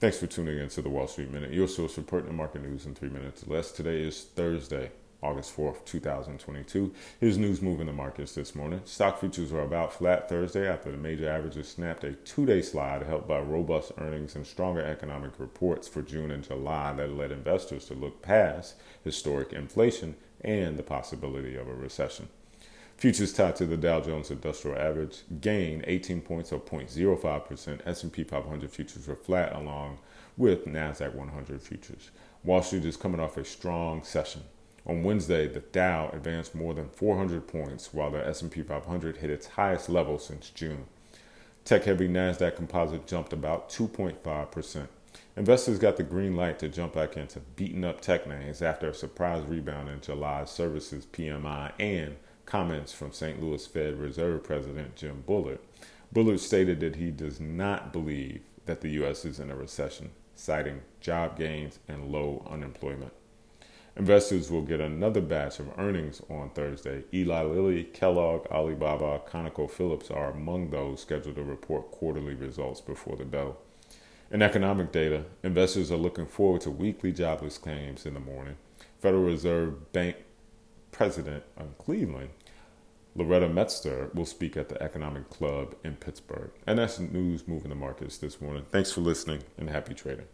Thanks for tuning in to the Wall Street Minute, your source for pertinent market news in three minutes or less. Today is Thursday, August 4th, 2022. Here's news moving the markets this morning. Stock futures are about flat Thursday after the major averages snapped a two day slide helped by robust earnings and stronger economic reports for June and July that led investors to look past historic inflation and the possibility of a recession. Futures tied to the Dow Jones Industrial Average gained 18 points or 0.05%. S&P 500 futures were flat along with Nasdaq 100 futures. Wall Street is coming off a strong session. On Wednesday, the Dow advanced more than 400 points while the S&P 500 hit its highest level since June. Tech-heavy Nasdaq Composite jumped about 2.5%. Investors got the green light to jump back into beaten up tech names after a surprise rebound in July's services PMI and comments from St. Louis Fed Reserve President Jim Bullard. Bullard stated that he does not believe that the U.S. is in a recession, citing job gains and low unemployment. Investors will get another batch of earnings on Thursday. Eli Lilly, Kellogg, Alibaba, ConocoPhillips are among those scheduled to report quarterly results before the bell. In economic data, investors are looking forward to weekly jobless claims in the morning. Federal Reserve Bank President of Cleveland Loretta Mester will speak at the Economic Club in Pittsburgh. And that's news moving the markets this morning. Thanks for listening and happy trading.